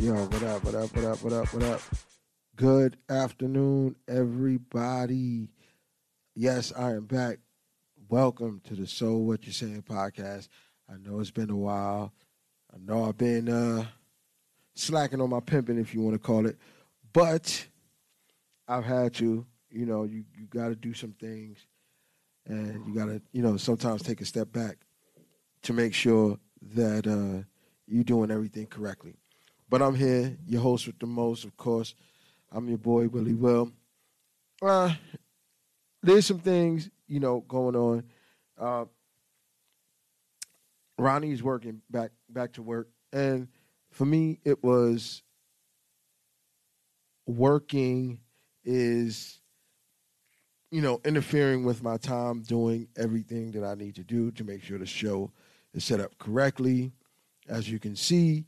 Yo, what up, what up, what up, what up, what up? Good afternoon, everybody. Yes, I am back. Welcome to the So What You Saying podcast. I know it's been a while. I know I've been uh, slacking on my pimping, if you want to call it, but I've had to. You know, you, you got to do some things, and you got to, you know, sometimes take a step back to make sure that uh, you're doing everything correctly. But I'm here, your host with the most, of course. I'm your boy, Willie Will. Uh, there's some things, you know, going on. Uh, Ronnie's working back back to work. And for me, it was working is, you know, interfering with my time, doing everything that I need to do to make sure the show is set up correctly. As you can see,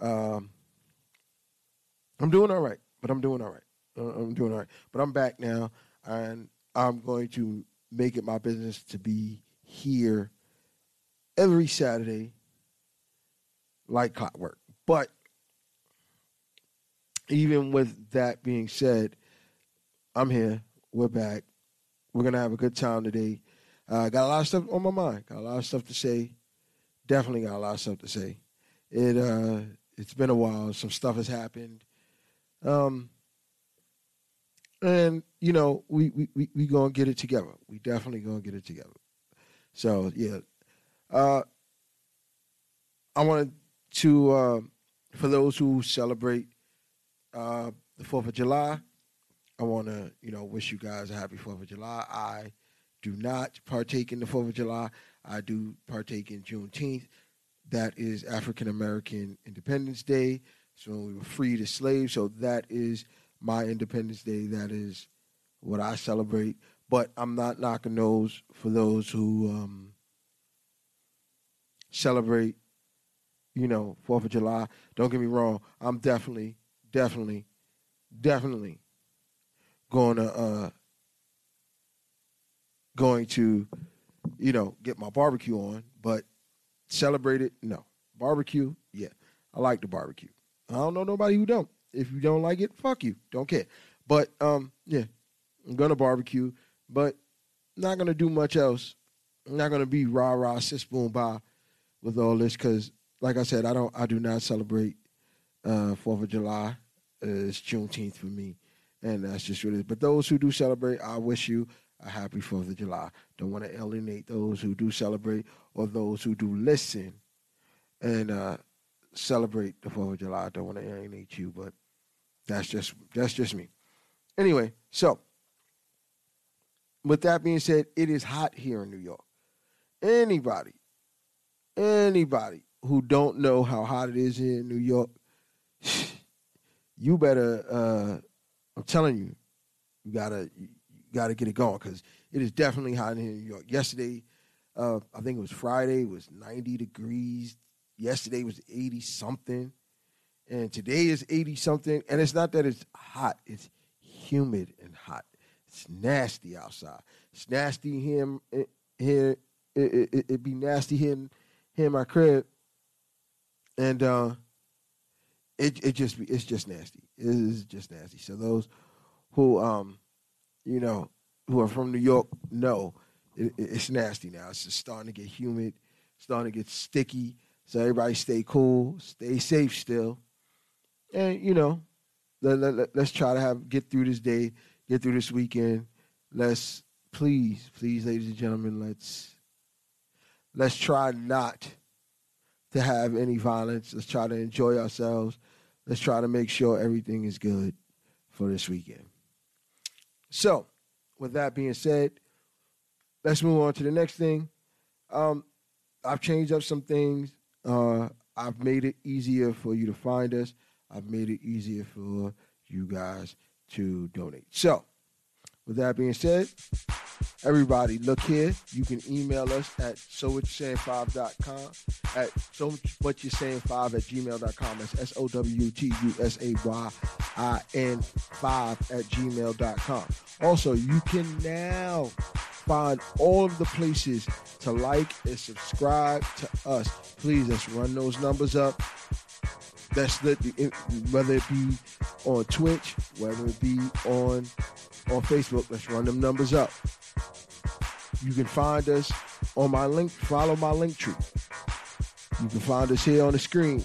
um, I'm doing all right, but I'm doing all right. Uh, I'm doing all right. But I'm back now, and I'm going to make it my business to be here every Saturday like clockwork. But even with that being said, I'm here. We're back. We're gonna have a good time today. Uh, got a lot of stuff on my mind. Got a lot of stuff to say. Definitely got a lot of stuff to say. It uh, it's been a while. Some stuff has happened. Um, and you know, we we we, we gonna get it together. We definitely gonna get it together. So yeah, uh, I wanted to uh, for those who celebrate uh, the Fourth of July. I want to you know wish you guys a happy Fourth of July. I do not partake in the Fourth of July. I do partake in Juneteenth. That is African American Independence Day. So we were freed as slaves. So that is my Independence Day. That is what I celebrate. But I'm not knocking those for those who um, celebrate, you know, Fourth of July. Don't get me wrong. I'm definitely, definitely, definitely going to uh, going to, you know, get my barbecue on. But celebrate it, no. Barbecue, yeah. I like the barbecue. I don't know nobody who don't. If you don't like it, fuck you. Don't care. But um, yeah, I'm gonna barbecue, but not gonna do much else. I'm not gonna be rah rah sis boom bah with all this because, like I said, I don't. I do not celebrate uh, Fourth of July. Uh, it's Juneteenth for me, and that's just what it is. But those who do celebrate, I wish you a happy Fourth of July. Don't want to alienate those who do celebrate or those who do listen and uh, celebrate the Fourth of July. I don't want to alienate you, but that's just that's just me. Anyway, so with that being said, it is hot here in New York. Anybody, anybody who don't know how hot it is in New York, you better. Uh, I'm telling you, you gotta you gotta get it going because it is definitely hot here in New York. Yesterday, uh, I think it was Friday, it was 90 degrees. Yesterday was 80 something, and today is 80 something. And it's not that it's hot; it's humid and hot. It's nasty outside. It's nasty here. Here, it, it, it, be nasty here in, here in my crib, and uh, it it just it's just nasty. It is just nasty. So those who um, you know, who are from New York know it, it's nasty now. It's just starting to get humid, starting to get sticky. So everybody stay cool, stay safe still, and you know, let, let, let, let's try to have get through this day, get through this weekend. Let's please, please, ladies and gentlemen, let's let's try not to have any violence. Let's try to enjoy ourselves. Let's try to make sure everything is good for this weekend. So, with that being said, let's move on to the next thing. Um, I've changed up some things. Uh, I've made it easier for you to find us. I've made it easier for you guys to donate. So, with that being said, everybody, look here. You can email us at sowwhatyousaying5.com at sowwhatyousaying5 at gmail.com. That's S-O-W-T-U-S-A-Y-I-N 5 at gmail.com. Also, you can now find all of the places to like and subscribe to us. Please, let's run those numbers up. That's the whether it be on Twitch, whether it be on on Facebook. Let's run them numbers up. You can find us on my link. Follow my link tree. You can find us here on the screen.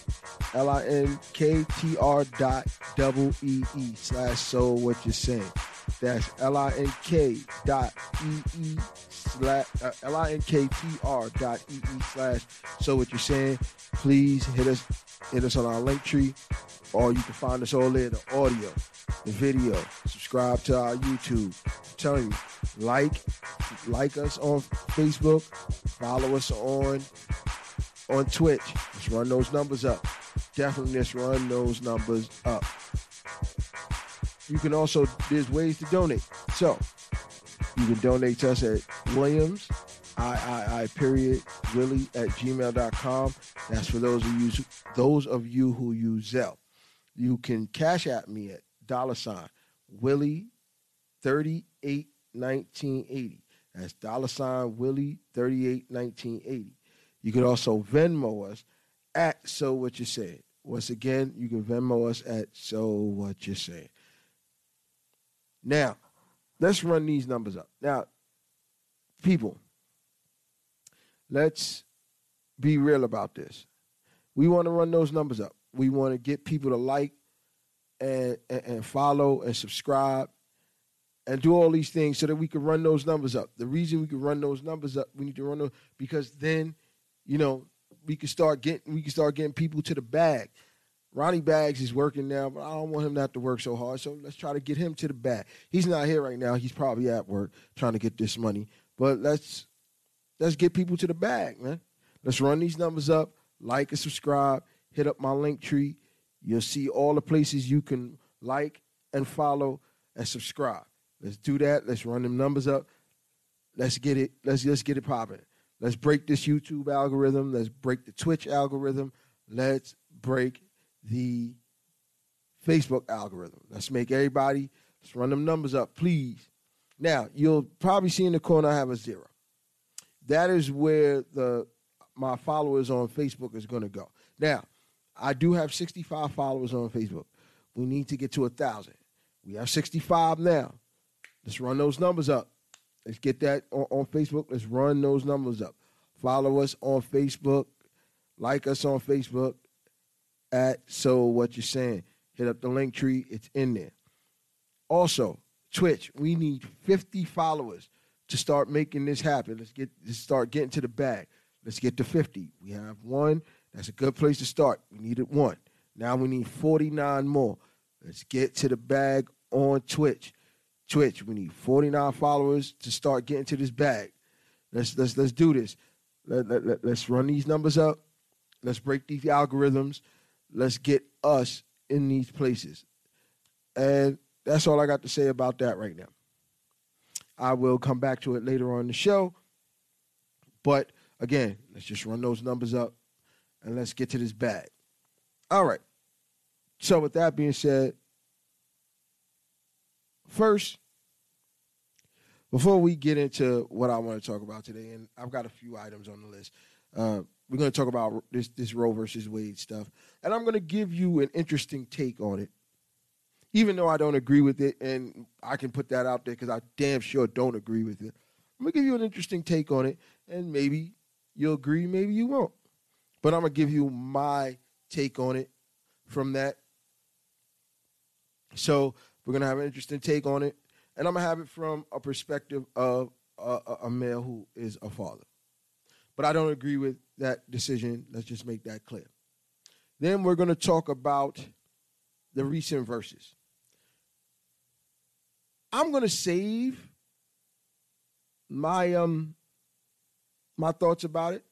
L-I-N-K-T-R dot double E-E slash so what you're saying. That's L-I-N-K dot E-E slash uh, L-I-N-K-T-R dot E-E slash so what you're saying. Please hit us hit us on our link tree or you can find us all there, the audio, the video. Subscribe to our YouTube. I'm telling you, like like us on Facebook, follow us on on Twitch. Let's run those numbers up. Definitely let's run those numbers up. You can also, there's ways to donate. So you can donate to us at Williams, I, I, period, Willie at gmail.com. That's for those of you those of you who use Zelle. You can cash at me at dollar sign Willie 381980. That's dollar sign Willie 381980. You can also Venmo us at So What You Said. Once again, you can Venmo us at So What You Said. Now, let's run these numbers up. Now, people, let's be real about this. We want to run those numbers up. We want to get people to like and, and, and follow and subscribe and do all these things so that we can run those numbers up. The reason we can run those numbers up, we need to run those because then, you know, we can start getting we can start getting people to the bag. Ronnie Bags is working now, but I don't want him not to work so hard. So let's try to get him to the bag. He's not here right now. He's probably at work trying to get this money. But let's let's get people to the bag, man. Let's run these numbers up. Like and subscribe. Hit up my link tree. You'll see all the places you can like and follow and subscribe. Let's do that. Let's run them numbers up. Let's get it. Let's just get it popping. Let's break this YouTube algorithm. Let's break the Twitch algorithm. Let's break the Facebook algorithm. Let's make everybody, let's run them numbers up, please. Now, you'll probably see in the corner I have a zero. That is where the my followers on Facebook is going to go. Now, I do have 65 followers on Facebook. We need to get to a thousand. We have 65 now. Let's run those numbers up. Let's get that on, on Facebook. Let's run those numbers up. Follow us on Facebook. Like us on Facebook at So What You're Saying. Hit up the link tree, it's in there. Also, Twitch, we need 50 followers to start making this happen. Let's get let's start getting to the bag. Let's get to 50. We have one. That's a good place to start. We needed one. Now we need 49 more. Let's get to the bag on Twitch. Twitch, we need 49 followers to start getting to this bag. Let's let's let's do this. Let, let, let, let's run these numbers up. Let's break these algorithms. Let's get us in these places. And that's all I got to say about that right now. I will come back to it later on the show. But again, let's just run those numbers up and let's get to this bag. All right. So, with that being said, first, before we get into what I want to talk about today, and I've got a few items on the list. Uh, we're going to talk about this this Roe versus Wade stuff, and I'm going to give you an interesting take on it, even though I don't agree with it, and I can put that out there because I damn sure don't agree with it. I'm going to give you an interesting take on it, and maybe you'll agree, maybe you won't. But I'm going to give you my take on it from that. So we're going to have an interesting take on it, and I'm going to have it from a perspective of a, a male who is a father. But I don't agree with that decision. Let's just make that clear. Then we're going to talk about the recent Verzuz. I'm going to save my um my thoughts about it.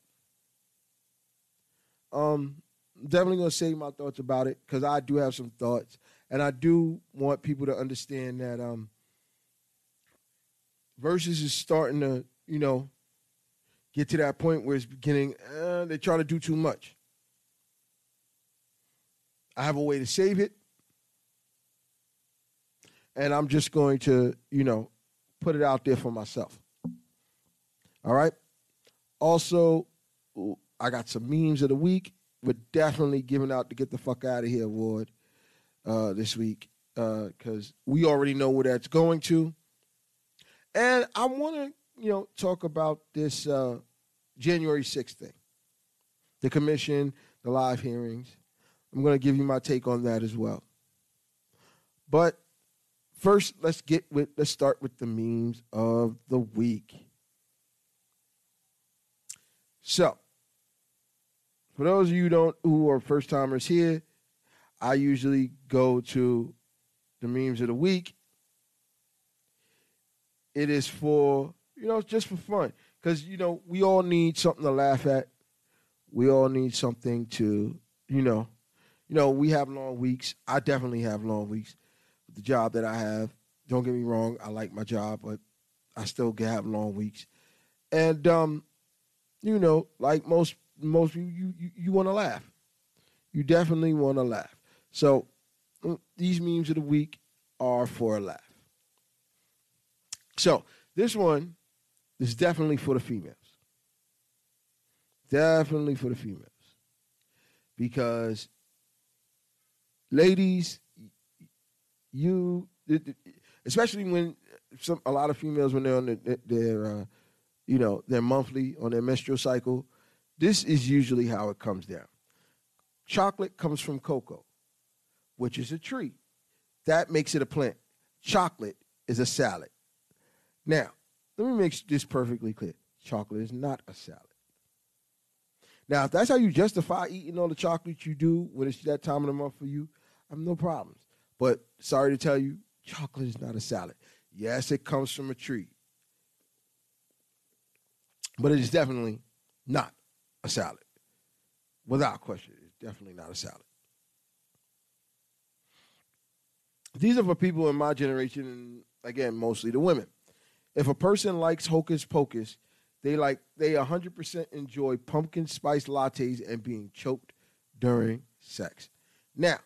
Um definitely going to save my thoughts about it cuz I do have some thoughts and I do want people to understand that um Verzuz is starting to, you know, get to that point where it's beginning, uh, they're trying to do too much. I have a way to save it. And I'm just going to, you know, put it out there for myself. All right. Also, I got some memes of the week we're definitely giving out the Get the Fuck Out of Here award uh, this week because uh, we already know where that's going to. And I want to, you know, talk about this uh, January 6th thing the commission, the live hearings. I'm going to give you my take on that as well. But first, let's get with let's start with the memes of the week. So, for those of you don't who are first timers here, I usually go to the memes of the week. It is for you know just for fun because you know we all need something to laugh at. We all need something to you know, you know we have long weeks. I definitely have long weeks with the job that I have. Don't get me wrong, I like my job, but I still have long weeks. And um, you know, like most most you you you want to laugh. You definitely want to laugh. So mm, these memes of the week are for a laugh. So this one is definitely for the females. Definitely for the females. Because ladies, you especially when some a lot of females when they're on their, their uh, you know their monthly on their menstrual cycle this is usually how it comes down chocolate comes from cocoa which is a tree that makes it a plant chocolate is a salad now let me make this perfectly clear chocolate is not a salad now if that's how you justify eating all the chocolate you do when it's that time of the month for you i have no problems but sorry to tell you chocolate is not a salad. Yes, it comes from a tree, but it is definitely not a salad. Without question, it's definitely not a salad. These are for people in my generation, and again, mostly the women. If a person likes hocus pocus, they like they 100% enjoy pumpkin spice lattes and being choked during sex. Now,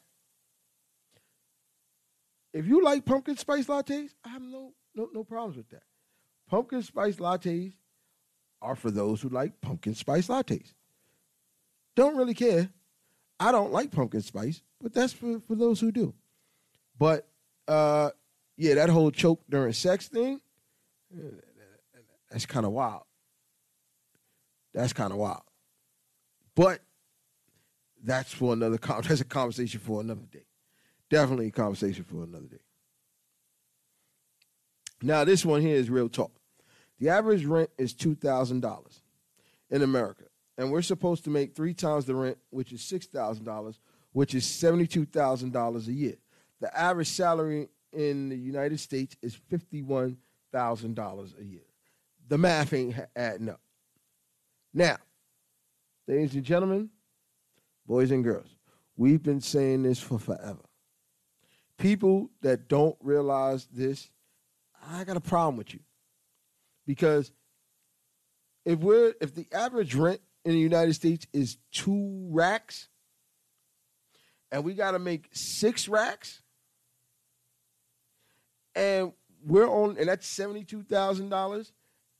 if you like pumpkin spice lattes, I have no no no problems with that. Pumpkin spice lattes are for those who like pumpkin spice lattes. Don't really care. I don't like pumpkin spice, but that's for, for those who do. But uh, yeah, that whole choke during sex thing, that's kind of wild. That's kind of wild. But that's for another that's a conversation for another day definitely a conversation for another day. Now, this one here is real talk. The average rent is $2,000 in America, and we're supposed to make three times the rent, which is $6,000, which is $72,000 a year. The average salary in the United States is $51,000 a year. The math ain't adding up. Now, ladies and gentlemen, boys and girls, we've been saying this for forever people that don't realize this, I got a problem with you. Because if we're if the average rent in the United States is two racks, and we got to make six racks, and we're on, and that's seventy two thousand dollars,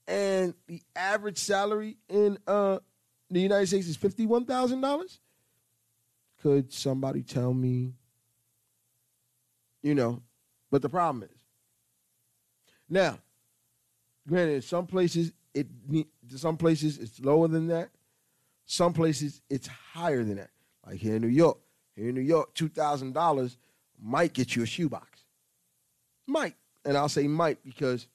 and the average salary in uh, the United States is fifty one thousand dollars. Could somebody tell me you know, but the problem is now, granted, some places it some places it's lower than that. Some places it's higher than that. Like here in New York. Here in New York, two thousand dollars might get you a shoebox. Might. And I'll say Mike because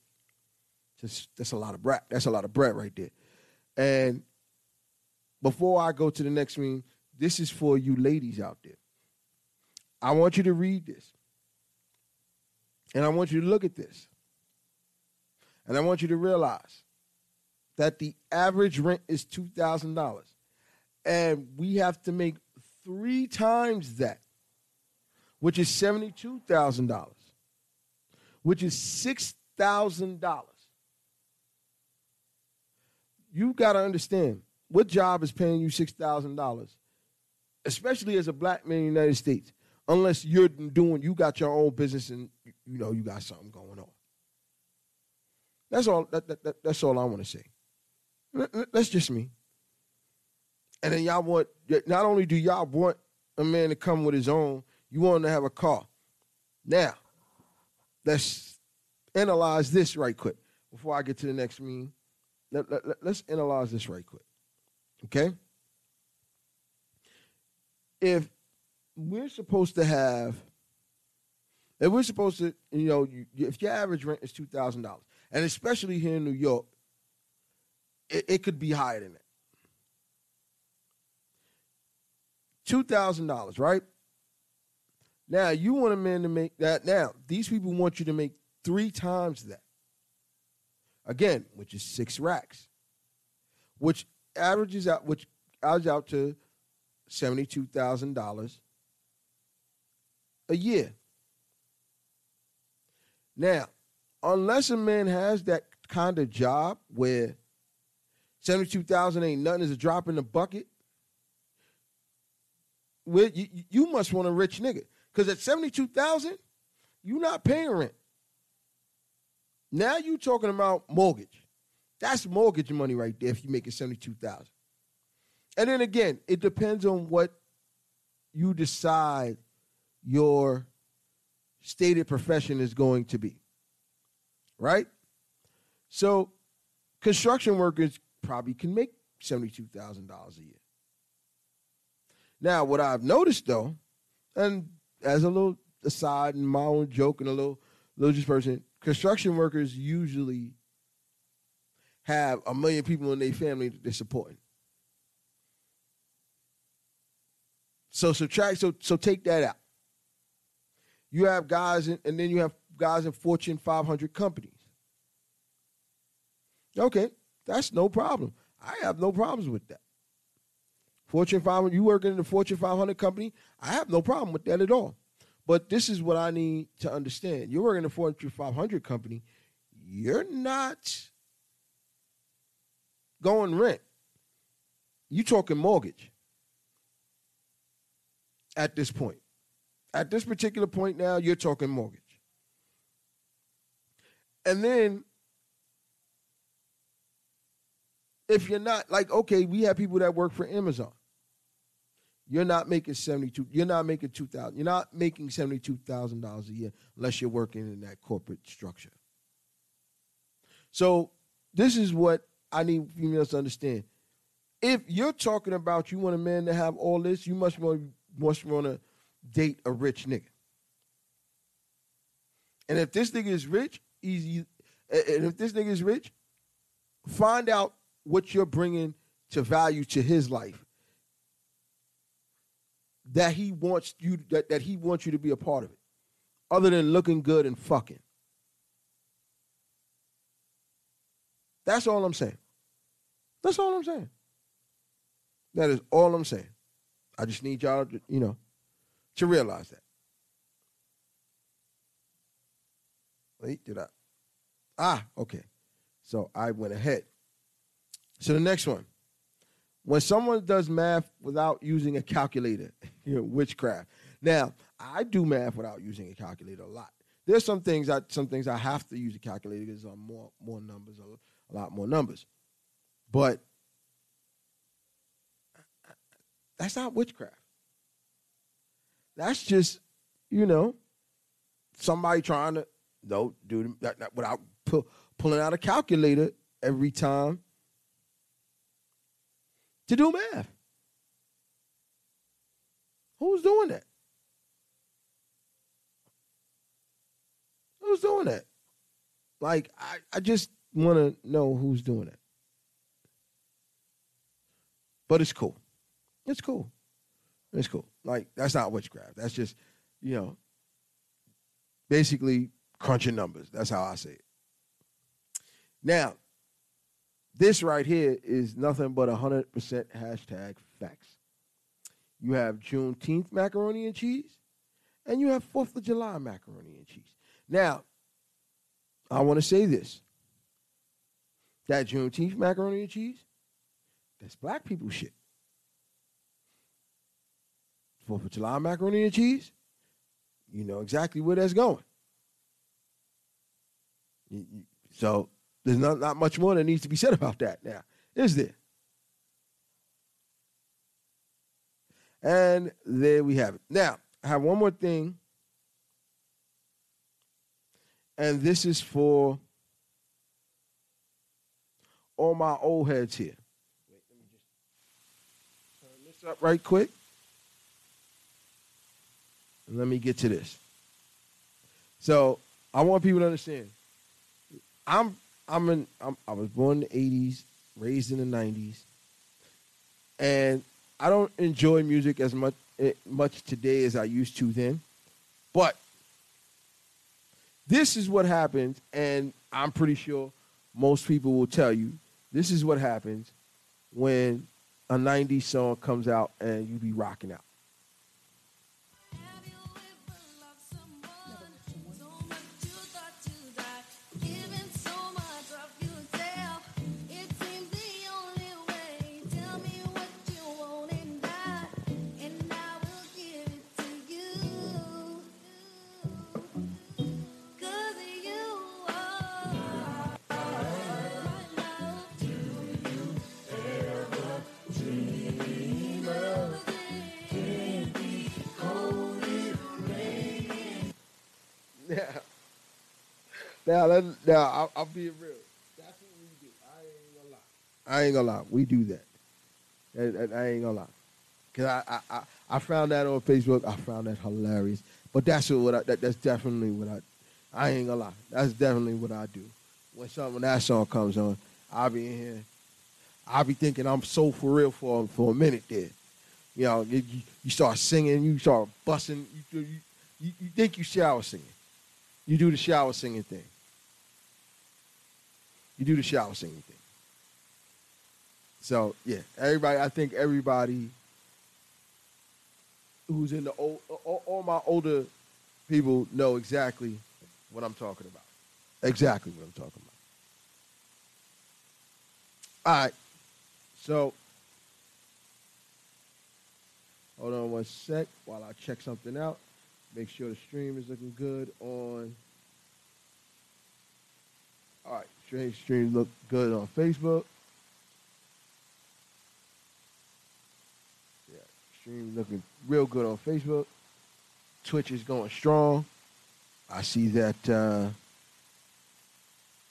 just that's a lot of bread. That's a lot of bread right there. And before I go to the next screen, this is for you ladies out there. I want you to read this. And I want you to look at this. And I want you to realize that the average rent is $2,000. And we have to make three times that, which is $72,000, which is $6,000. You got to understand what job is paying you $6,000, especially as a black man in the United States unless you're doing you got your own business and you know you got something going on. That's all. That, that, that, that's all I want to say. That's just me. And then y'all want, not only do y'all want a man to come with his own, you want him to have a car. Now, let's analyze this right quick before I get to the next meme. Let, let, let, let's analyze this right quick. Okay? If we're supposed to have, if we're supposed to, you know, you, if your average rent is $2,000, and especially here in New York, it, it could be higher than that. $2,000, right? Now, you want a man to make that. Now, these people want you to make three times that. Again, which is six racks, which averages out, which averages out to $72,000 a year. Now, unless a man has that kind of job where 72,000 ain't nothing is a drop in the bucket, you, you must want a rich nigga. Because at 72,000, you're not paying rent. Now you're talking about mortgage. That's mortgage money right there if you make it 72,000. And then again, it depends on what you decide your stated profession is going to be. Right? So construction workers probably can make $72,000 a year. Now, what I've noticed though, and as a little aside and my own joke and a little little just person, construction workers usually have a million people in their family that they're supporting. So subtract so so take that out. You have guys in, and then you have guys in Fortune 500 companies. Okay, that's no problem. I have no problems with that. Fortune 500, you working in the Fortune 500 company, I have no problem with that at all. But this is what I need to understand. You're working in a Fortune 500 company, you're not going rent. You're talking mortgage at this point. At this particular point now, you're talking mortgage. And then if you're not like okay, we have people that work for Amazon. You're not making 72, you're not making 2000 you're not making $72,000 a year unless you're working in that corporate structure. So, this is what I need females to understand. If you're talking about you want a man to have all this, you must want must want to date a rich nigga. And if this nigga is rich, easy. And if this nigga is rich, find out what you're bringing to value to his life that he wants you that, that he wants you to be a part of it other than looking good and fucking. That's all i'm saying. That's all i'm saying. That is all i'm saying. I just need y'all to you know to realize that. Wait did i? Ah okay. So i went ahead. So the next one when someone does math without using a calculator, you know, witchcraft. Now, I do math without using a calculator a lot. There's some things I some things I have to use a calculator because I'm more more numbers, a, lot more numbers. But that's not witchcraft. That's just, you know, somebody trying to no do that, that without pull, pulling out a calculator every time to do math. Who's doing that? Who's doing that? Like, I, I just want to know who's doing it. But it's cool. It's cool. It's cool. Like, that's not witchcraft. That's just, you know, basically crunching numbers. That's how I say it. Now, this right here is nothing but 100% hashtag facts. You have Juneteenth macaroni and cheese, and you have 4th of July macaroni and cheese. Now, I want to say this. That Juneteenth macaroni and cheese, that's black people shit. 4th of July macaroni and cheese, you know exactly where that's going. So there's not, not much more that needs to be said about that now, is there? And there we have it. Now, I have one more thing. And this is for all my old heads here. Wait, let me just turn this up right quick. And let me get to this. So I want people to understand. I'm I'm in I'm, I was born in the 80s, raised in the 90s. And I don't enjoy music as much eh, much today as I used to then. But this is what happens, and I'm pretty sure most people will tell you this is what happens when a 90s song comes out and you be rocking out. Now, let, now I'll, I'll be real. That's what we do. I ain't gonna lie. I ain't gonna lie. We do that. I, I, I ain't gonna lie. Cause I, I, I found that on Facebook. I found that hilarious. But that's what I, that, that's definitely what I. I ain't gonna lie. That's definitely what I do. When something when that song comes on, I'll be in here. I'll be thinking I'm so for real for for a minute there. You know, you, you start singing, you start busting. You, you, you think you shower singing. You do the shower singing thing. You do the shower singing thing. So yeah, everybody. I think everybody who's in the old, all, all my older people know exactly what I'm talking about. Exactly what I'm talking about. All right. So hold on one sec while I check something out. Make sure the stream is looking good on. All right. Stream look good on Facebook. Yeah, stream looking real good on Facebook. Twitch is going strong. I see that uh,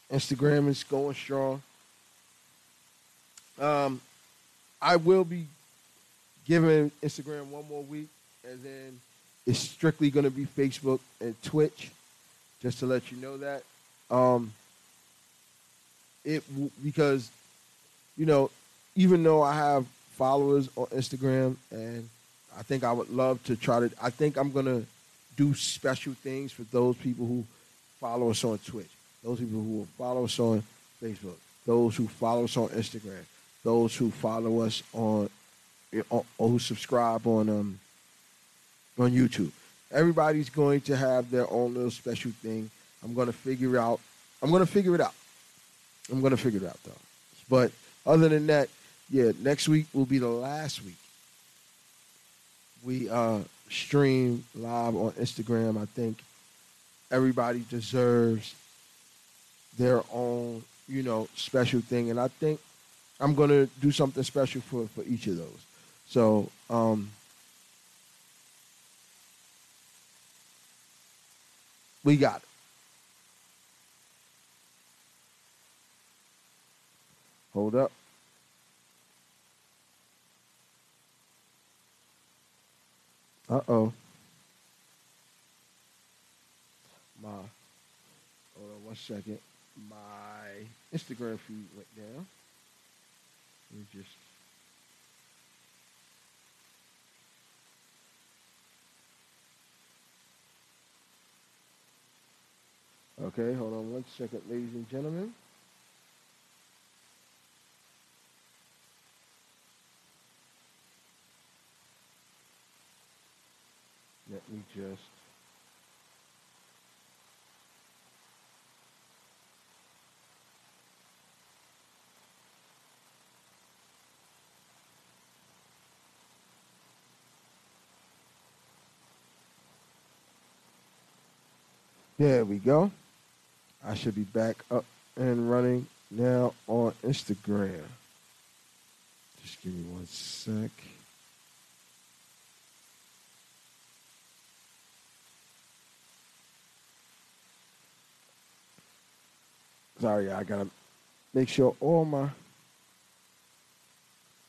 Instagram is going strong. Um, I will be giving Instagram one more week, and then it's strictly going to be Facebook and Twitch. Just to let you know that. Um, it because you know even though I have followers on Instagram and I think I would love to try to I think I'm gonna do special things for those people who follow us on Twitch, those people who follow us on Facebook, those who follow us on Instagram, those who follow us on or who subscribe on um on YouTube. Everybody's going to have their own little special thing. I'm gonna figure out. I'm gonna figure it out. I'm gonna figure it out though. But other than that, yeah, next week will be the last week. We uh stream live on Instagram. I think everybody deserves their own, you know, special thing. And I think I'm gonna do something special for, for each of those. So um we got it. Hold up. Uh oh. My, hold on one second. My Instagram feed went down. Let me just. Okay, hold on one second, ladies and gentlemen. Let me just There we go. I should be back up and running now on Instagram. Just give me one sec. Sorry, I gotta make sure all my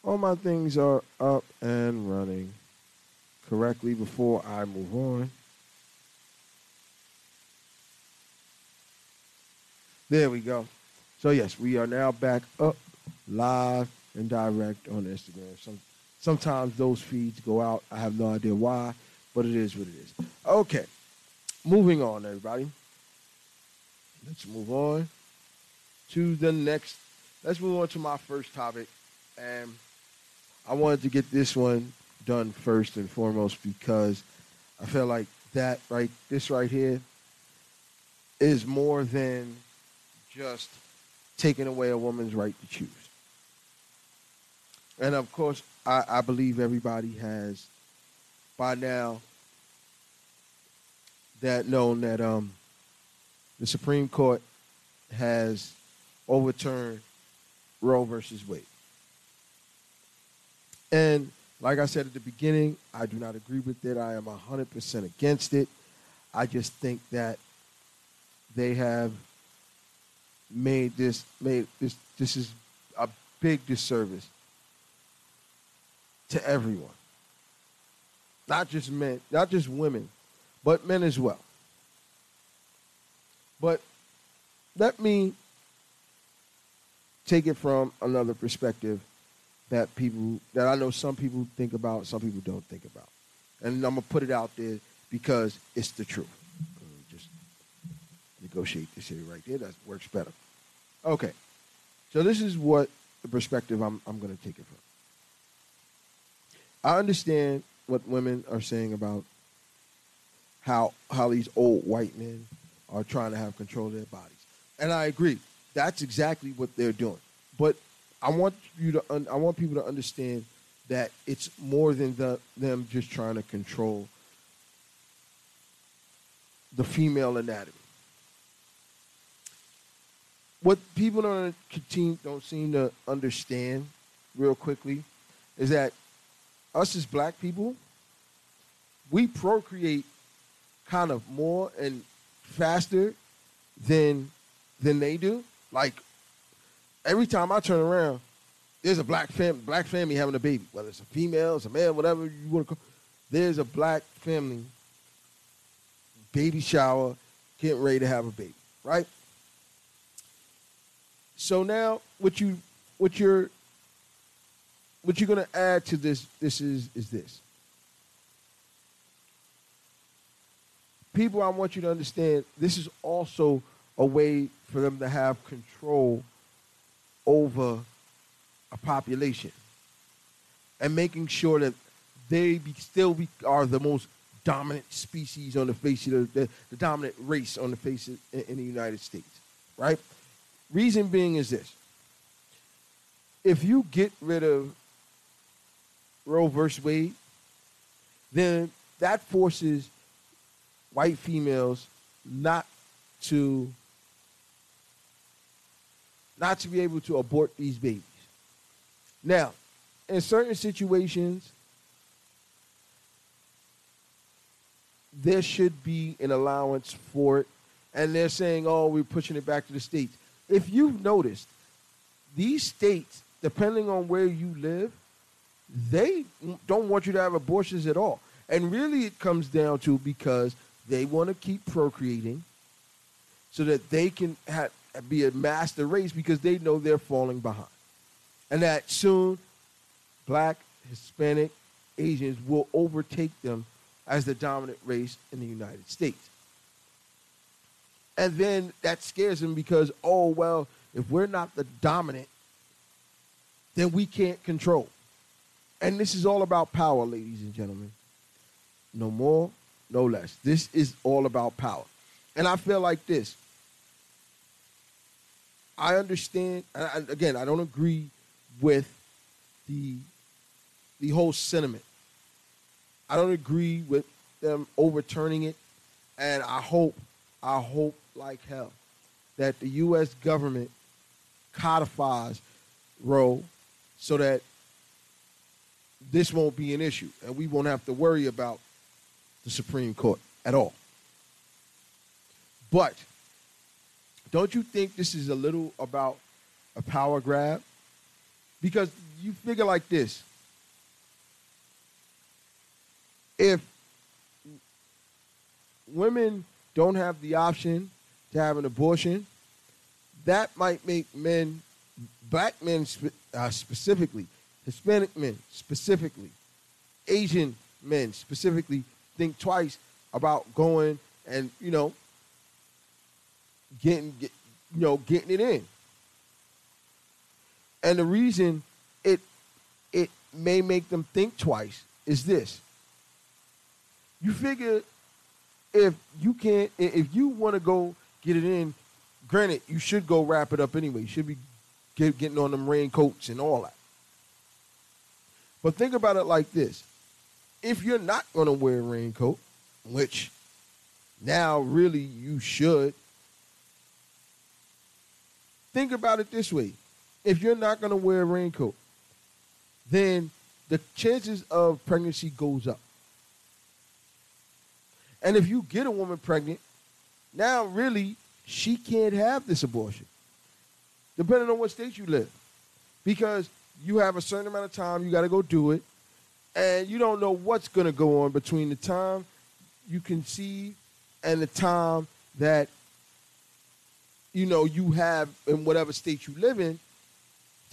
all my things are up and running correctly before I move on. There we go. So yes, we are now back up live and direct on Instagram. Some sometimes those feeds go out. I have no idea why, but it is what it is. Okay. Moving on, everybody. Let's move on to the next. Let's move on to my first topic. And I wanted to get this one done first and foremost because I feel like that right this right here is more than just taking away a woman's right to choose. And of course, I, I believe everybody has by now that known that um, the Supreme Court has overturned Roe versus Wade. And like I said at the beginning, I do not agree with it. I am 100% against it. I just think that they have made this made this this is a big disservice to everyone. Not just men, not just women, but men as well. But let me take it from another perspective that people that I know some people think about, some people don't think about. And I'm gonna put it out there because it's the truth. Uh, just negotiate this here right there. That works better. Okay. So this is what the perspective I'm I'm gonna take it from. I understand what women are saying about how how these old white men are trying to have control of their bodies. And I agree. That's exactly what they're doing. But I want you to un- I want people to understand that it's more than the, them just trying to control the female anatomy. What people don't continue, don't seem to understand real quickly is that us as black people, we procreate kind of more and faster than than they do. Like every time I turn around, there's a black fam black family having a baby, whether it's a female, it's a male, whatever you want to call. There's a black family baby shower, getting ready to have a baby, right? So now, what you what you're what you're to add to this this is is this. People, I want you to understand this is also a way for them to have control over a population and making sure that they be, still be, are the most dominant species on the face of the, the, the dominant race on the face of, in, in the United States, right? Reason being is this. If you get rid of Roe versus Wade, then that forces white females not to not to be able to abort these babies. Now, in certain situations, there should be an allowance for it. And they're saying, oh, we're pushing it back to the states. If you've noticed, these states, depending on where you live, they don't want you to have abortions at all. And really, it comes down to because they want to keep procreating so that they can have, be a master race because they know they're falling behind. And that soon, black, Hispanic, Asians will overtake them as the dominant race in the United States. And then that scares them because, oh, well, if we're not the dominant, then we can't control. And this is all about power, ladies and gentlemen. No more, no less. This is all about power. And I feel like this. I understand, and again, I don't agree with the the whole sentiment. I don't agree with them overturning it, and I hope, I hope like hell that the U.S. government codifies Roe so that this won't be an issue, and we won't have to worry about the Supreme Court at all. But don't you think this is a little about a power grab? Because you figure like this. If women don't have the option to have an abortion, that might make men, black men uh, specifically, Hispanic men specifically, Asian men specifically, think twice about going and you know getting get, you know getting it in. And the reason it it may make them think twice is this. You figure if you can't if you want to go get it in, granted you should go wrap it up anyway. You should be get, getting on them raincoats and all that. But think about it like this. If you're not going to wear a raincoat, which now really you should, think about it this way. If you're not going to wear a raincoat, then the chances of pregnancy goes up. And if you get a woman pregnant, now really she can't have this abortion, depending on what state you live. Because you have a certain amount of time, you got to go do it, and you don't know what's going to go on between the time you conceive and the time that you know you have in whatever state you live in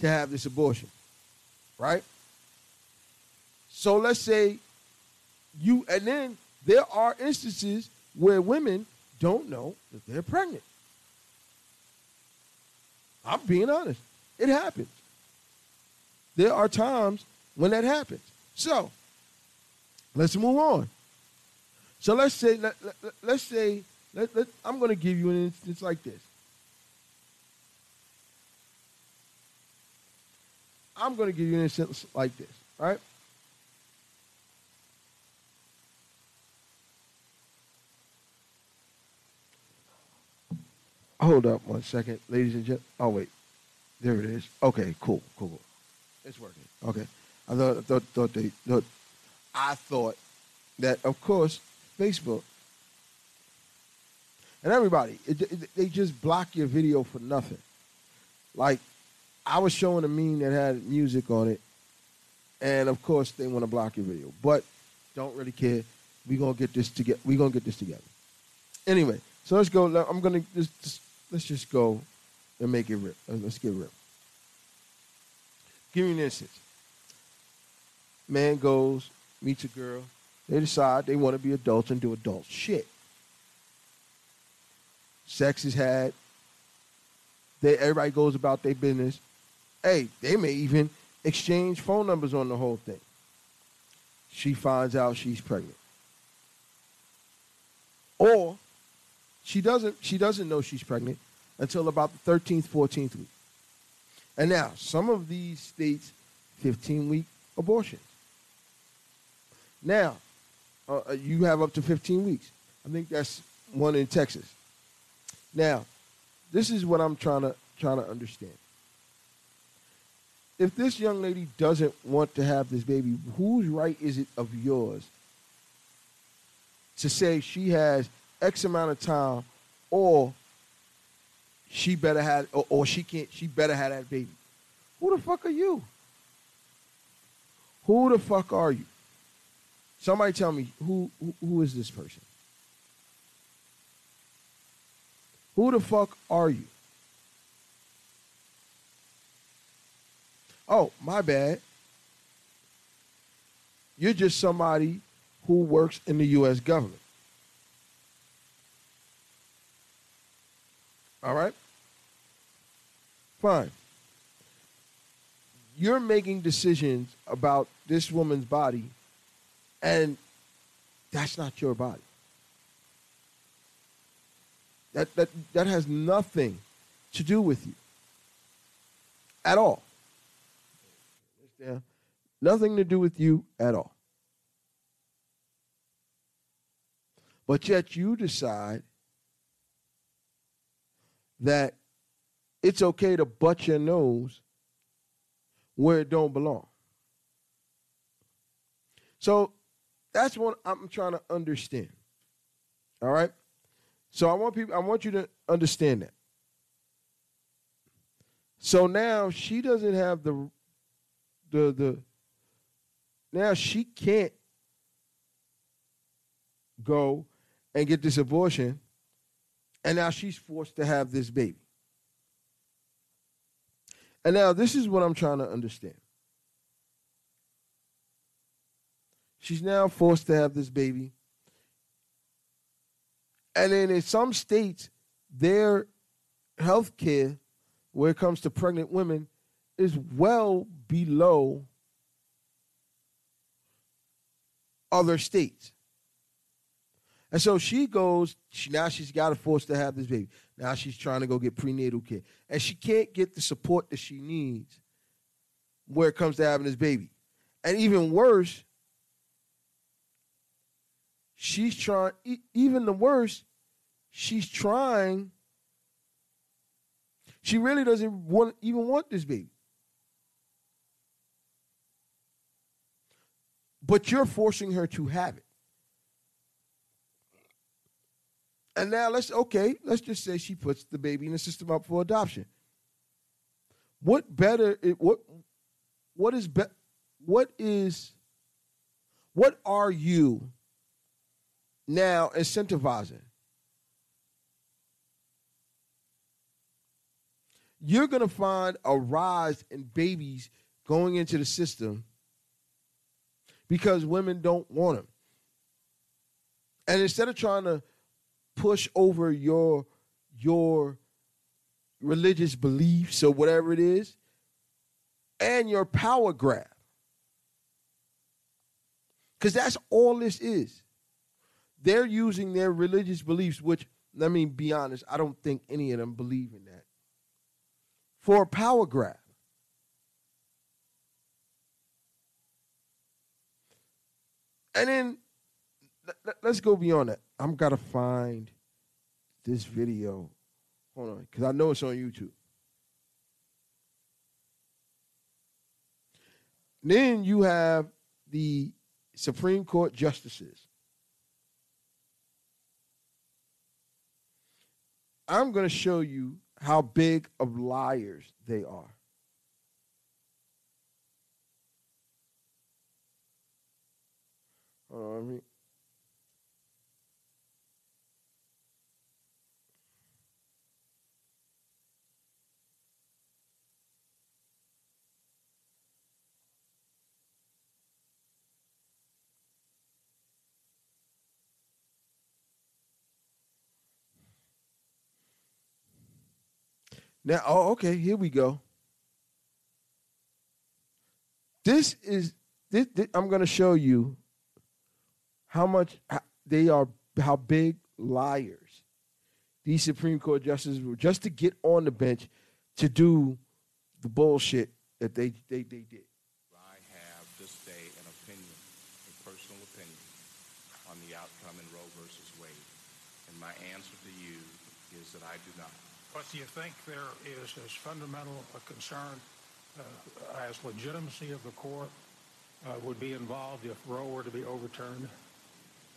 to have this abortion right? So let's say you and then there are instances where women don't know that they're pregnant. I'm being honest. It happens. There are times when that happens. So let's move on. So let's say let, let, us say let, let, I'm going to give you an instance like this. I'm going to give you an instance like this, right? Hold up one second, ladies and gentlemen. Oh wait, there it is. Okay, cool, cool, cool. It's working. Okay, I thought, thought, thought they, thought, I thought that of course Facebook, and everybody, it, it, they just block your video for nothing. Like, I was showing a meme that had music on it, and of course they want to block your video, but don't really care. We gonna get this together. We gonna get this together. Anyway, so let's go. I'm gonna just, just let's just go and make it rip. Uh, let's get rip. Give me an instance. Man goes, meets a girl, they decide they want to be adults and do adult shit. Sex is had. They, everybody goes about their business. Hey, they may even exchange phone numbers on the whole thing. She finds out she's pregnant. Or she doesn't she doesn't know she's pregnant until about the 13th, 14th week. And now, some of these states 15 week abortions. Now, uh, uh, you have up to 15 weeks. I think that's one in Texas. Now, this is what I'm trying to trying to understand. If this young lady doesn't want to have this baby, whose right is it of yours to say she has X amount of time or she better have or, or she can't she better have that baby? Who the fuck are you? Who the fuck are you? Somebody tell me who, who, who is this person? Who the fuck are you? Oh, my bad. You're just somebody who works in the U.S. government. All right? Fine. You're making decisions about this woman's body and that's not your body. That, that, that has nothing to do with you at all. Nothing to do with you at all. But yet you decide that it's okay to butt your nose where it don't belong. So that's what I'm trying to understand. All right? So I want people I want you to understand that. So now she doesn't have the the the now she can't go and get this abortion and now she's forced to have this baby. And now this is what I'm trying to understand. She's now forced to have this baby. And then in some states, their health care, where it comes to pregnant women, is well below other states. And so she goes, she, now she's got to force to have this baby. Now she's trying to go get prenatal care. And she can't get the support that she needs where it comes to having this baby. And even worse, she's trying, even the worst, she's trying, she really doesn't want, even want this baby. But you're forcing her to have it. And now let's okay, let's just say she puts the baby in the system up for adoption. What better what what is be, what is what are you now incentivizing? You're going to find a rise in babies going into the system because women don't want them. And instead of trying to push over your your religious beliefs or whatever it is and your power grab. Because that's all this is. They're using their religious beliefs which let me be honest i don't think any of them believe in that for a power grab and then let's go beyond that I'm gotta find this video. Hold on, because I know it's on YouTube. Then you have the Supreme Court justices. I'm going to show you how big of liars they are. Hold on, let me Now, oh, okay, here we go. This is this, this I'm going to show you how much they are, how big liars these Supreme Court justices were just to get on the bench to do the bullshit that they they, they did. I have this day an opinion, a personal opinion, on the outcome in Roe versus Wade, and my answer to you is that I do not. But do you think there is as fundamental a concern uh, as legitimacy of the court uh, would be involved if Roe were to be overturned?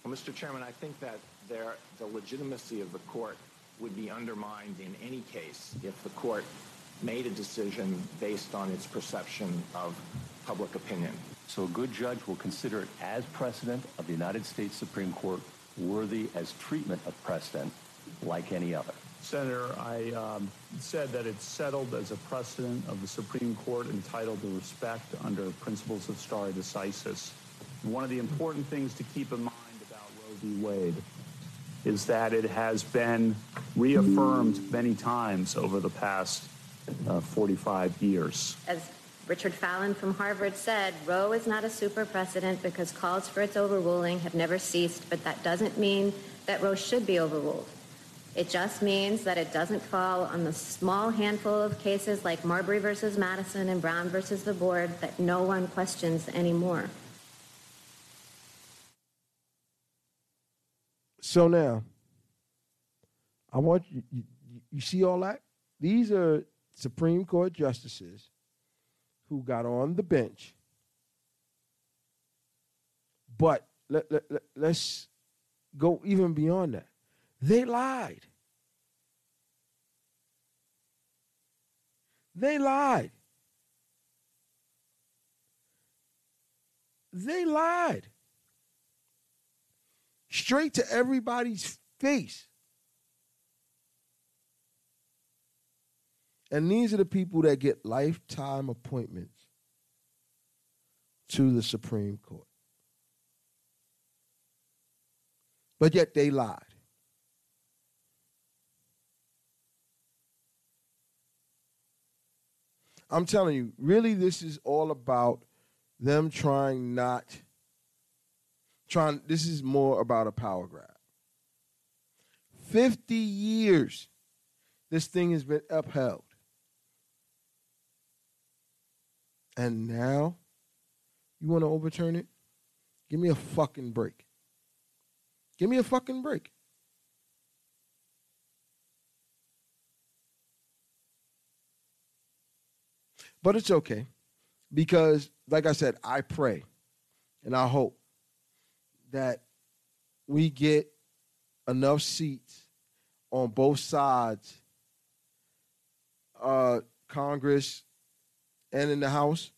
Well, Mr. Chairman, I think that there, the legitimacy of the court would be undermined in any case if the court made a decision based on its perception of public opinion. So a good judge will consider it as precedent of the United States Supreme Court worthy as treatment of precedent like any other. Senator, I um, said that it's settled as a precedent of the Supreme Court entitled to respect under principles of stare decisis. One of the important things to keep in mind about Wade is that it has been reaffirmed many times over the past uh, 45 years. As Richard Fallon from Harvard said, Roe is not a super precedent because calls for its overruling have never ceased, but that doesn't mean that Roe should be overruled. It just means that it doesn't fall on the small handful of cases like Marbury versus Madison and Brown versus the board that no one questions anymore. So now, I want you, you, you see all that? These are Supreme Court justices who got on the bench. But let, let, let, let's go even beyond that. They lied. They lied. They lied. Straight to everybody's face. And these are the people that get lifetime appointments to the Supreme Court. But yet they lied. I'm telling you, really, this is all about them trying not, trying, this is more about a power grab. 50 years this thing has been upheld. And now you want to overturn it? Give me a fucking break. Give me a fucking break. But it's okay because, like I said, I pray and I hope that we get enough seats on both sides, uh, Congress and in the House,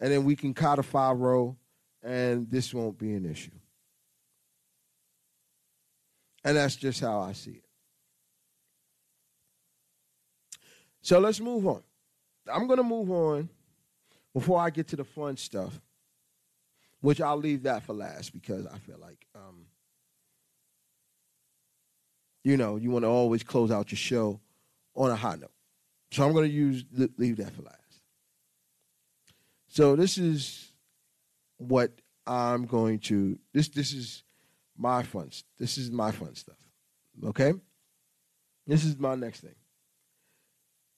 and then we can codify Roe, and this won't be an issue. And that's just how I see it. So let's move on. I'm going to move on before I get to the fun stuff, which I'll leave that for last because I feel like, um, you know, you want to always close out your show on a high note. So I'm going to use leave that for last. So this is what I'm going to this this is my fun this is my fun stuff. Okay? This is my next thing.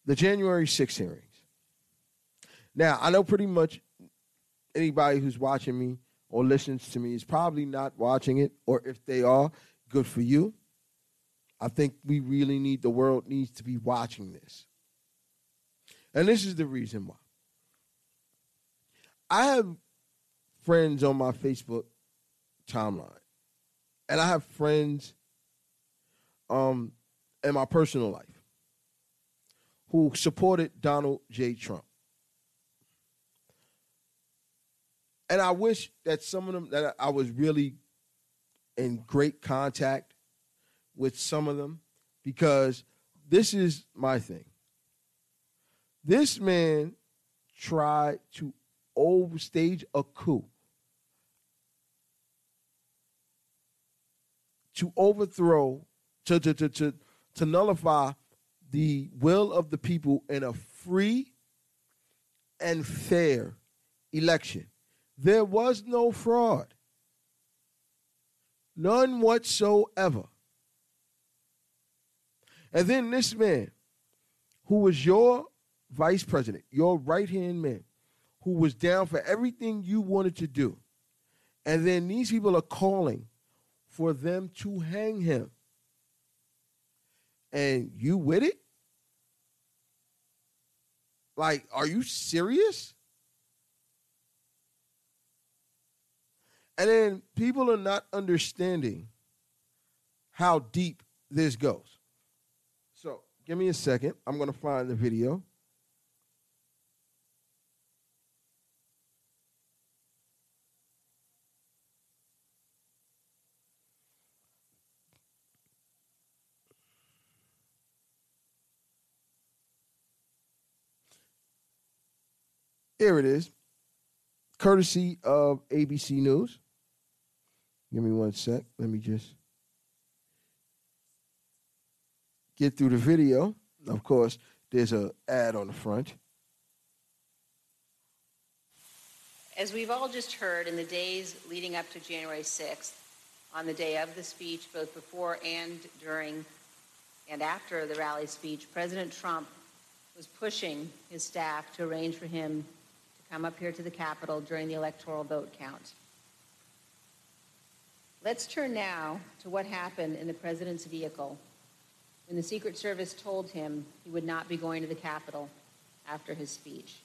The January 6th hearings. Now, I know pretty much anybody who's watching me or listens to me is probably not watching it, or if they are, good for you. I think we really need, the world needs to be watching this. And this is the reason why. I have friends on my Facebook timeline, and I have friends um, in my personal life who supported Donald J. Trump. And I wish that some of them that I was really in great contact with some of them because this is my thing. This man tried to overstage a coup to overthrow, to, to, to, to, to nullify the will of the people in a free and fair election. There was no fraud. None whatsoever. And then this man, who was your vice president, your right hand man, who was down for everything you wanted to do. And then these people are calling for them to hang him. And you with it? Like, are you serious? And then people are not understanding how deep this goes. So, give me a second. I'm going to find the video. Here it is, courtesy of ABC News. Give me one sec. Let me just get through the video. Of course, there's a ad on the front. As we've all just heard in the days leading up to January 6th, on the day of the speech, both before and during and after the rally speech, President Trump was pushing his staff to arrange for him to come up here to the Capitol during the electoral vote count. Let's turn now to what happened in the president's vehicle when the Secret Service told him he would not be going to the Capitol after his speech.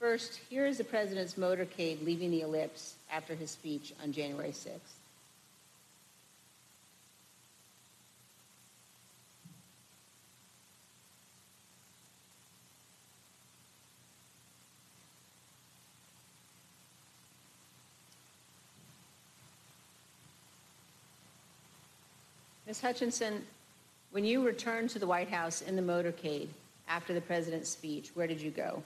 First, here is the president's motorcade leaving the ellipse after his speech on January 6th. Ms. Hutchinson, when you returned to the White House in the motorcade after the president's speech, where did you go?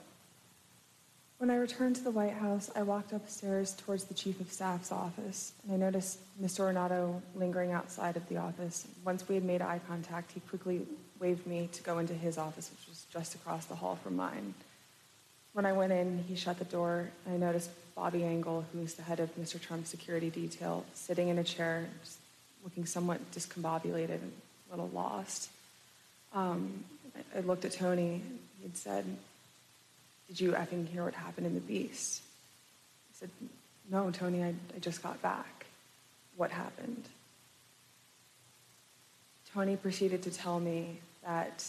When I returned to the White House, I walked upstairs towards the Chief of Staff's office, and I noticed Mr. Ornato lingering outside of the office. Once we had made eye contact, he quickly waved me to go into his office, which was just across the hall from mine. When I went in, he shut the door, and I noticed Bobby Engel, who is the head of Mr. Trump's security detail, sitting in a chair, looking somewhat discombobulated and a little lost. Um, I, looked at Tony. He'd said, did you effing hear what happened in the Beast? I said, No, Tony, I, I just got back. What happened? Tony proceeded to tell me that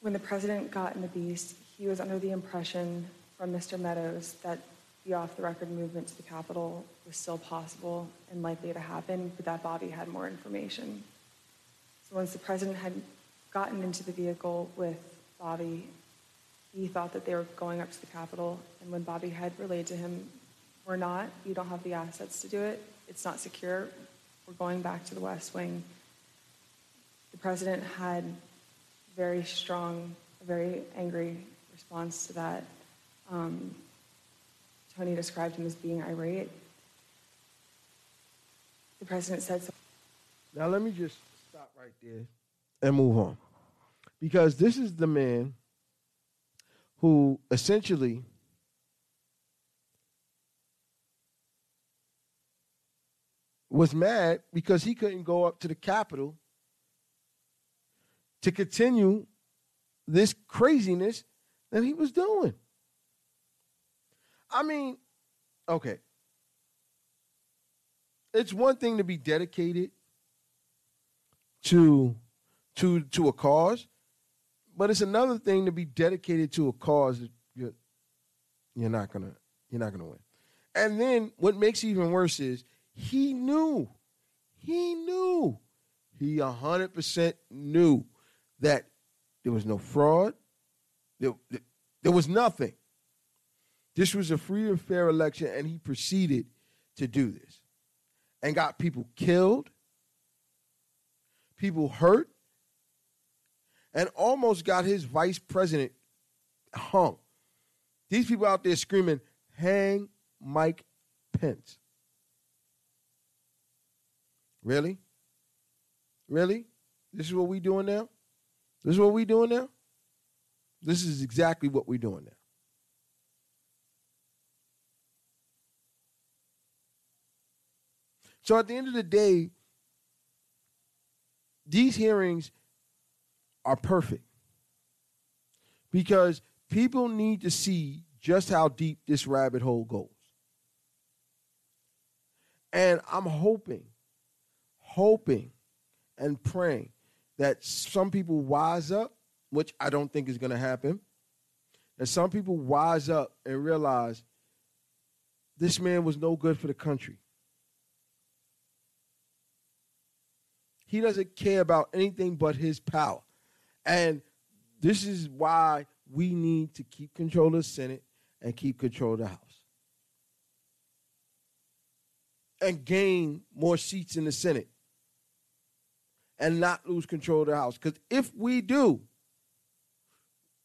when the president got in the Beast, he was under the impression from Mr. Meadows that the off the record movement to the Capitol was still possible and likely to happen, but that Bobby had more information. So once the president had gotten into the vehicle with Bobby he thought that they were going up to the Capitol, and when Bobby had relayed to him, we're not, you don't have the assets to do it, it's not secure, we're going back to the West Wing. The president had very strong, very angry response to that. Um, Tony described him as being irate. The president said so. Now, let me just stop right there and move on. Because this is the man who essentially was mad because he couldn't go up to the Capitol to continue this craziness that he was doing. I mean, okay. It's one thing to be dedicated to to to a cause but it's another thing to be dedicated to a cause that you're, you're not gonna you're not gonna win. And then what makes it even worse is he knew, he knew, he hundred percent knew that there was no fraud, there, there was nothing. This was a free and fair election, and he proceeded to do this and got people killed, people hurt, and almost got his vice president hung. These people out there screaming, hang Mike Pence. Really? Really? This is what we doing now? This is what we doing now? This is exactly what we're doing now. So at the end of the day, these hearings are perfect because people need to see just how deep this rabbit hole goes. And I'm hoping, hoping, and praying that some people wise up, which I don't think is going to happen. That some people wise up and realize this man was no good for the country. He doesn't care about anything but his power. And this is why we need to keep control of the Senate and keep control of the House. And gain more seats in the Senate. And not lose control of the House. Because if we do,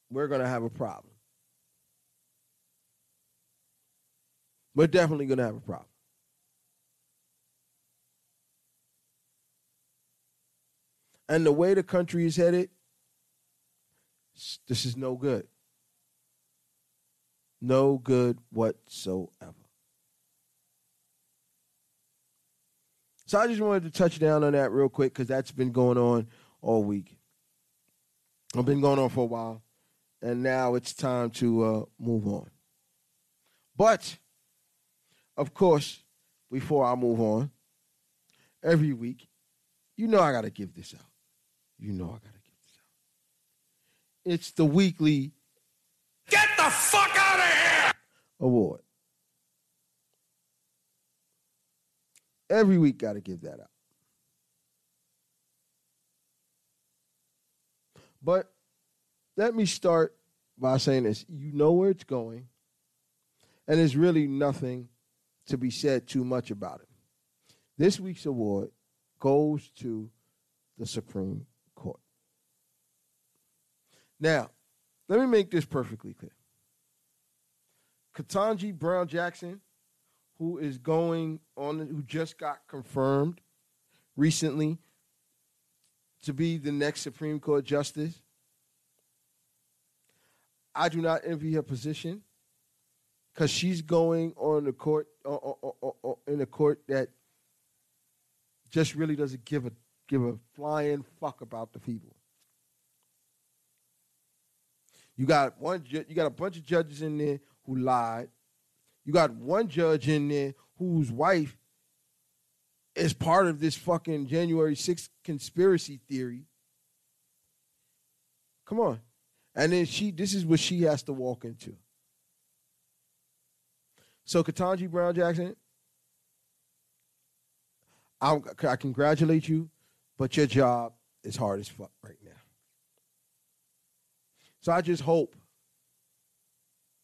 we're going to have a problem. We're definitely going to have a problem. And the way the country is headed, this is no good. No good whatsoever. So I just wanted to touch down on that real quick because that's been going on all week. I've been going on for a while, and now it's time to uh, move on. But, of course, before I move on, every week, you know I got to give this out. You know I got to. Get this out. It's the weekly Get the fuck out of here award. Every week, got to give that out. But let me start by saying this. You know where it's going, and there's really nothing to be said too much about it. This week's award goes to the Supreme. Now, let me make this perfectly clear. Ketanji Brown Jackson, who is going on, who just got confirmed recently to be the next Supreme Court justice. I do not envy her position because she's going on the court uh, uh, uh, in a court that just really doesn't give a give a flying fuck about the people. You got one. You got a bunch of judges in there who lied. You got one judge in there whose wife is part of this fucking January 6th conspiracy theory. Come on. And then she this is what she has to walk into. So Ketanji Brown Jackson, I, I congratulate you, but your job is hard as fuck right now. So I just hope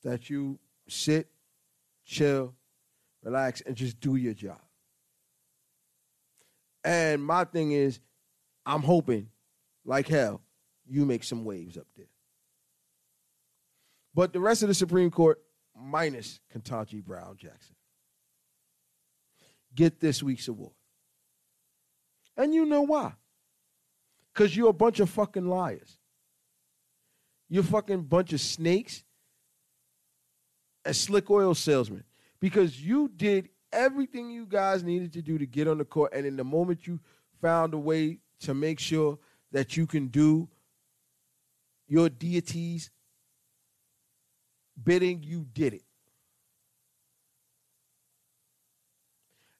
that you sit, chill, relax, and just do your job. And my thing is, I'm hoping, like hell, you make some waves up there. But the rest of the Supreme Court, minus Ketanji Brown Jackson, get this week's award. And you know why? Because you're a bunch of fucking liars. You're fucking bunch of snakes and slick oil salesmen. Because you did everything you guys needed to do to get on the court. And in the moment you found a way to make sure that you can do your deities bidding, you did it.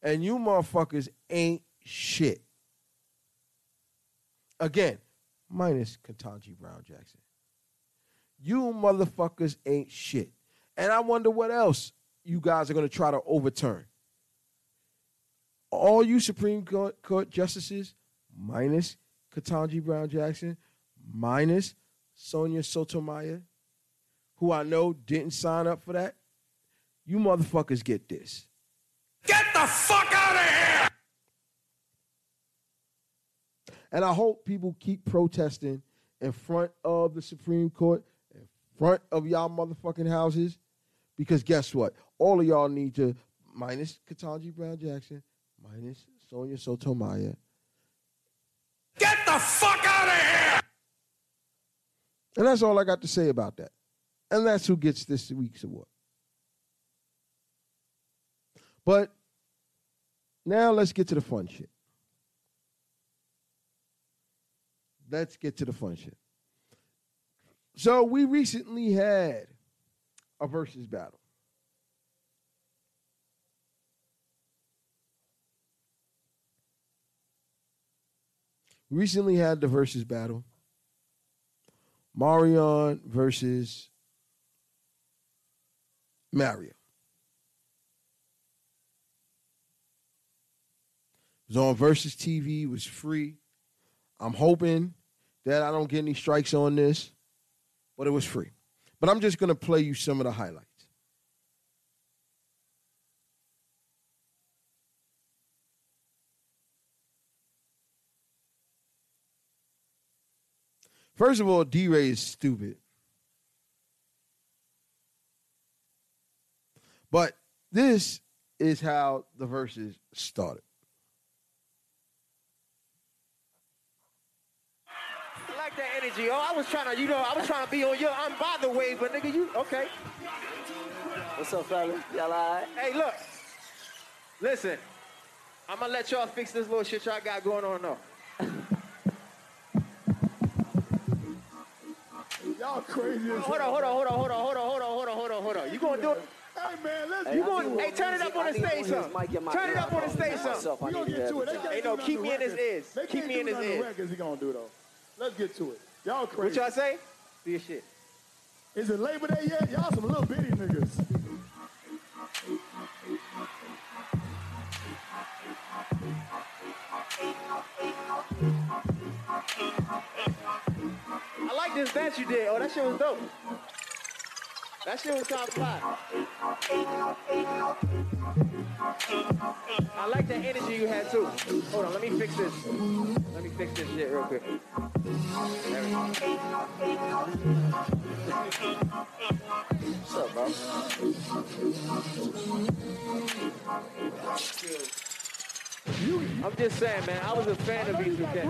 And you motherfuckers ain't shit. Again, minus Ketanji Brown Jackson. You motherfuckers ain't shit. And I wonder what else you guys are going to try to overturn. All you Supreme Court justices, minus Ketanji Brown Jackson, minus Sonia Sotomayor, who I know didn't sign up for that, you motherfuckers get this. Get the fuck out of here! And I hope people keep protesting in front of the Supreme Court, front of y'all motherfucking houses, because guess what? All of y'all need to, minus Ketanji Brown Jackson, minus Sonia Sotomayor. Get the fuck out of here! And that's all I got to say about that. And that's who gets this week's award. But now let's get to the fun shit. Let's get to the fun shit. So we recently had a Verzuz battle. Recently had the Verzuz battle. Marion versus Mario. It was on Verzuz TV, was free. I'm hoping that I don't get any strikes on this, but it was free. But I'm just going to play you some of the highlights. First of all, D Ray is stupid. But this is how the Verzuz started. I like that energy. Oh, I was trying to, you know, I was trying to be on your I'm by the way, but nigga, you okay. What's up, fella? Y'all all right? Hey, look. Listen, I'm gonna let y'all fix this little shit y'all got going on though. Y'all crazy as Hold on, hold on, hold on, hold on, hold on, hold on, hold on, hold on, hold on. You gonna do it? Hey man, let's You going? Hey, turn it up on the stage, son. Turn it up on the stage, son. We gonna get to it. They can't Hey, do no, nothing keep to me in his records. ears. They Keep can't me do in his nothing to ears. records he gonna do though. Let's get to it. Y'all What y'all say? Do your shit. Is it Labor Day yet? Y'all some little bitty niggas. I like this dance you did. Oh, that shit was dope. That shit was of fly. I like the energy you had too. Hold on, let me fix this. Let me fix this shit real quick. There we go. What's up, bro? I'm just saying, man. I was a fan of B2K.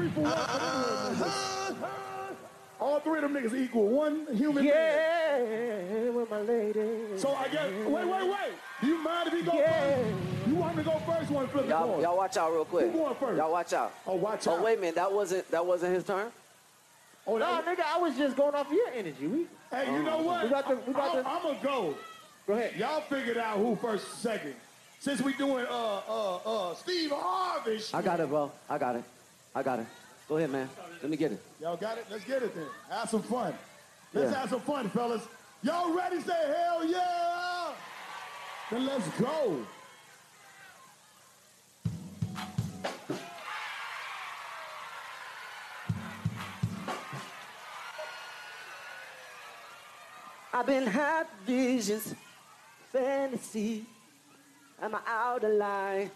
All three of them niggas equal. One human Yeah, with my lady. being. So I guess, wait, wait, wait. Do you mind if he go Yeah. first? You want me to go first? You want to flip the Y'all, y'all watch out real quick. Who going first? Y'all watch out. Oh, watch oh, out. Oh wait a minute, that wasn't that wasn't his turn. Oh, No, that- nigga, I was just going off your energy. We, Hey, you know what? We about to- we about to- I'm gonna go. go ahead. Y'all figured out who first, second. Since we doing uh uh uh Steve Harvey. shit. I got it, bro. I got it. I got it. Go ahead, man. Let me get it. Y'all got it? Let's get it then. Have some fun. Let's Yeah. have some fun, fellas. Y'all ready? Say hell yeah! Then let's go. I've been had visions, fantasy. Am I out of line?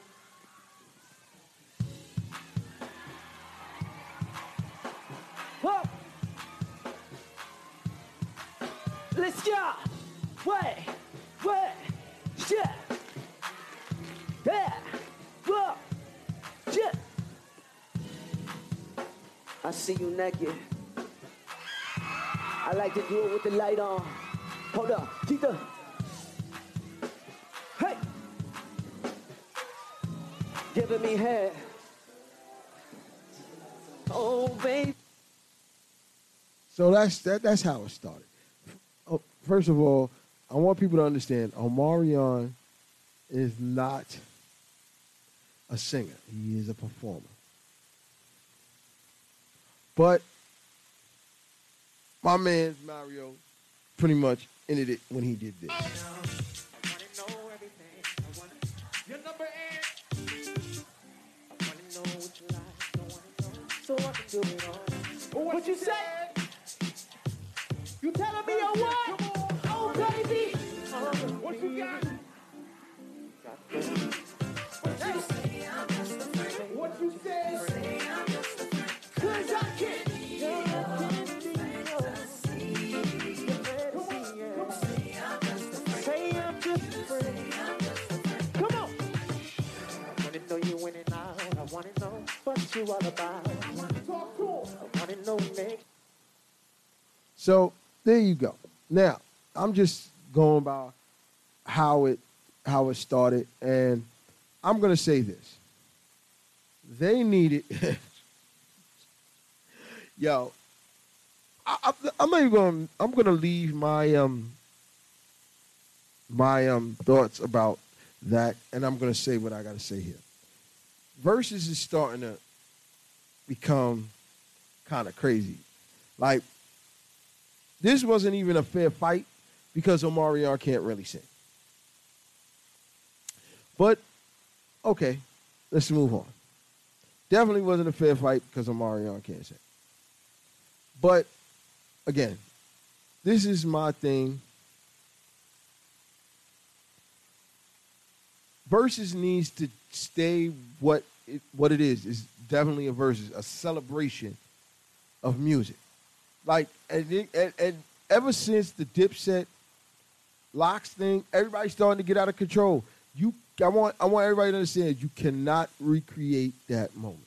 Whoa. Let's go. Wait, wait, shit. Yeah. Whoa. Shit. I see you naked. I like to do it with the light on. Hold up, Tita. Hey! Giving me head. Oh, baby. So that's that. That's how it started. Oh, first of all, I want people to understand Omarion is not a singer. He is a performer. But my man Mario pretty much ended it when he did this. What you. What, you say? You telling me or what? Oh, baby. What you got? What you say? Cause I can't. What you all about. So there you go. Now I'm just going by how it how it started, and I'm gonna say this: they needed. Yo, I, I'm not even going. I'm gonna leave my um my um thoughts about that, and I'm gonna say what I gotta say here. Verzuz is starting to become kind of crazy. Like this wasn't even a fair fight because Omarion can't really sing. But okay, let's move on. Definitely wasn't a fair fight because Omarion can't sing. But again, this is my thing. Verzuz needs to stay what it, what it is. Is definitely a versus, a celebration of music. Like and, and, and ever since the Dipset LOX thing, everybody's starting to get out of control. You, I want, I want everybody to understand you cannot recreate that moment.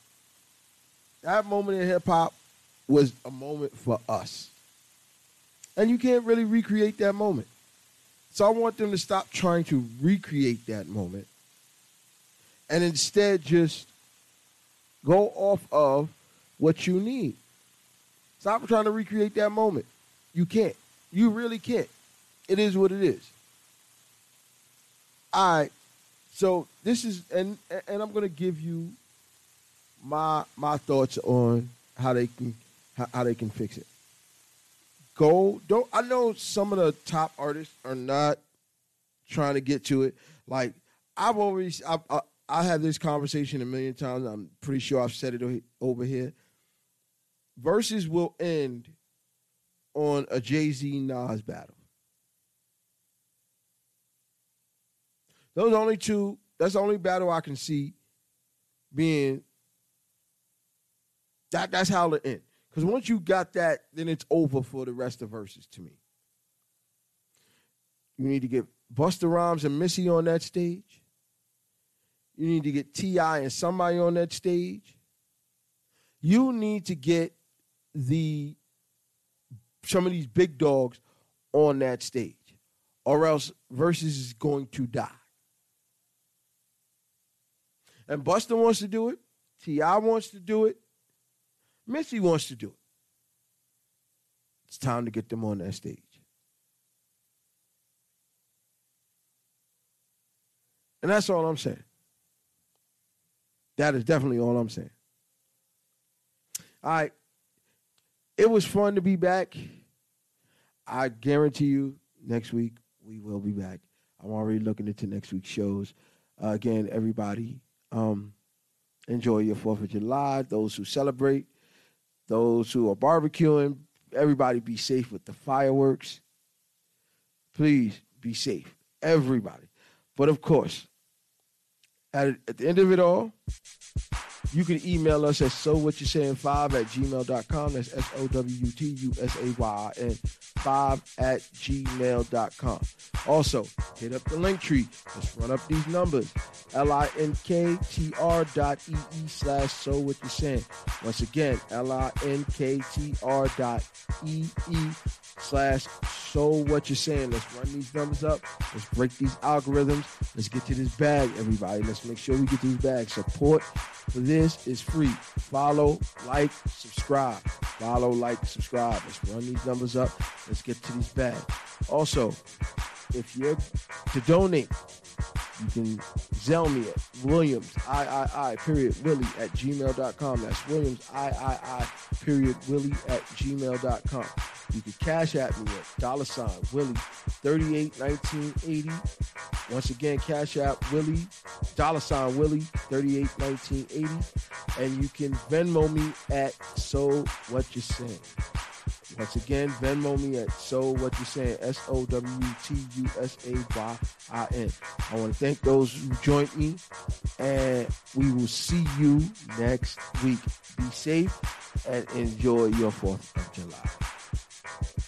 That moment in hip hop was a moment for us, and you can't really recreate that moment. So I want them to stop trying to recreate that moment, and instead just go off of what you need. Stop trying to recreate that moment. You can't. You really can't. It is what it is. All right. So this is and and I'm gonna give you my my thoughts on how they can how, how they can fix it. Go don't I know some of the top artists are not trying to get to it. Like I've always I I, uh, I have had this conversation a million times. I'm pretty sure I've said it over here. Verzuz will end on a Jay Z Nas battle. Those only two. That's the only battle I can see being that. That's how it end. Because once you got that, then it's over for the rest of Verzuz to me. You need to get Busta Rhymes and Missy on that stage. You need to get T.I. and somebody on that stage. You need to get the some of these big dogs on that stage, or else Verzuz is going to die. And Busta wants to do it. T.I. wants to do it. Missy wants to do it. It's time to get them on that stage. And that's all I'm saying. That is definitely all I'm saying. All right. It was fun to be back. I guarantee you, next week we will be back. I'm already looking into next week's shows. Uh, again, everybody, um, enjoy your Fourth of July. Those who celebrate, those who are barbecuing, everybody be safe with the fireworks. Please be safe, everybody. But of course, at, the end of it all, you can email us at so what you saying five at gmail.com. That's S O W T U S A Y N five at gmail.com. Also, hit up the link tree. Let's run up these numbers. L-I-N-K-T-R dot E-E slash so what you saying. Once again, L-I-N-K-T-R dot E-E slash so what you're saying. Let's run these numbers up. Let's break these algorithms. Let's get to this bag, everybody. Let's make sure we get these bags. Support for this is free. Follow, like, subscribe. Follow, like, subscribe. Let's run these numbers up. Let's get to these bags. Also, if you're to donate, you can Zelle me at Williams, I, I, I, period, Willie at gmail.com. That's Williams, I, I, I, period, Willie at gmail.com. You can cash at me at dollar sign Willie 381980. Once again, cash app Willie, dollar sign Willie 381980. And you can Venmo me at So What You Saying. Once again, Venmo me at So What You Saying, S O W T U S A Y I N. I want to thank those who joined me. And we will see you next week. Be safe and enjoy your 4th of July.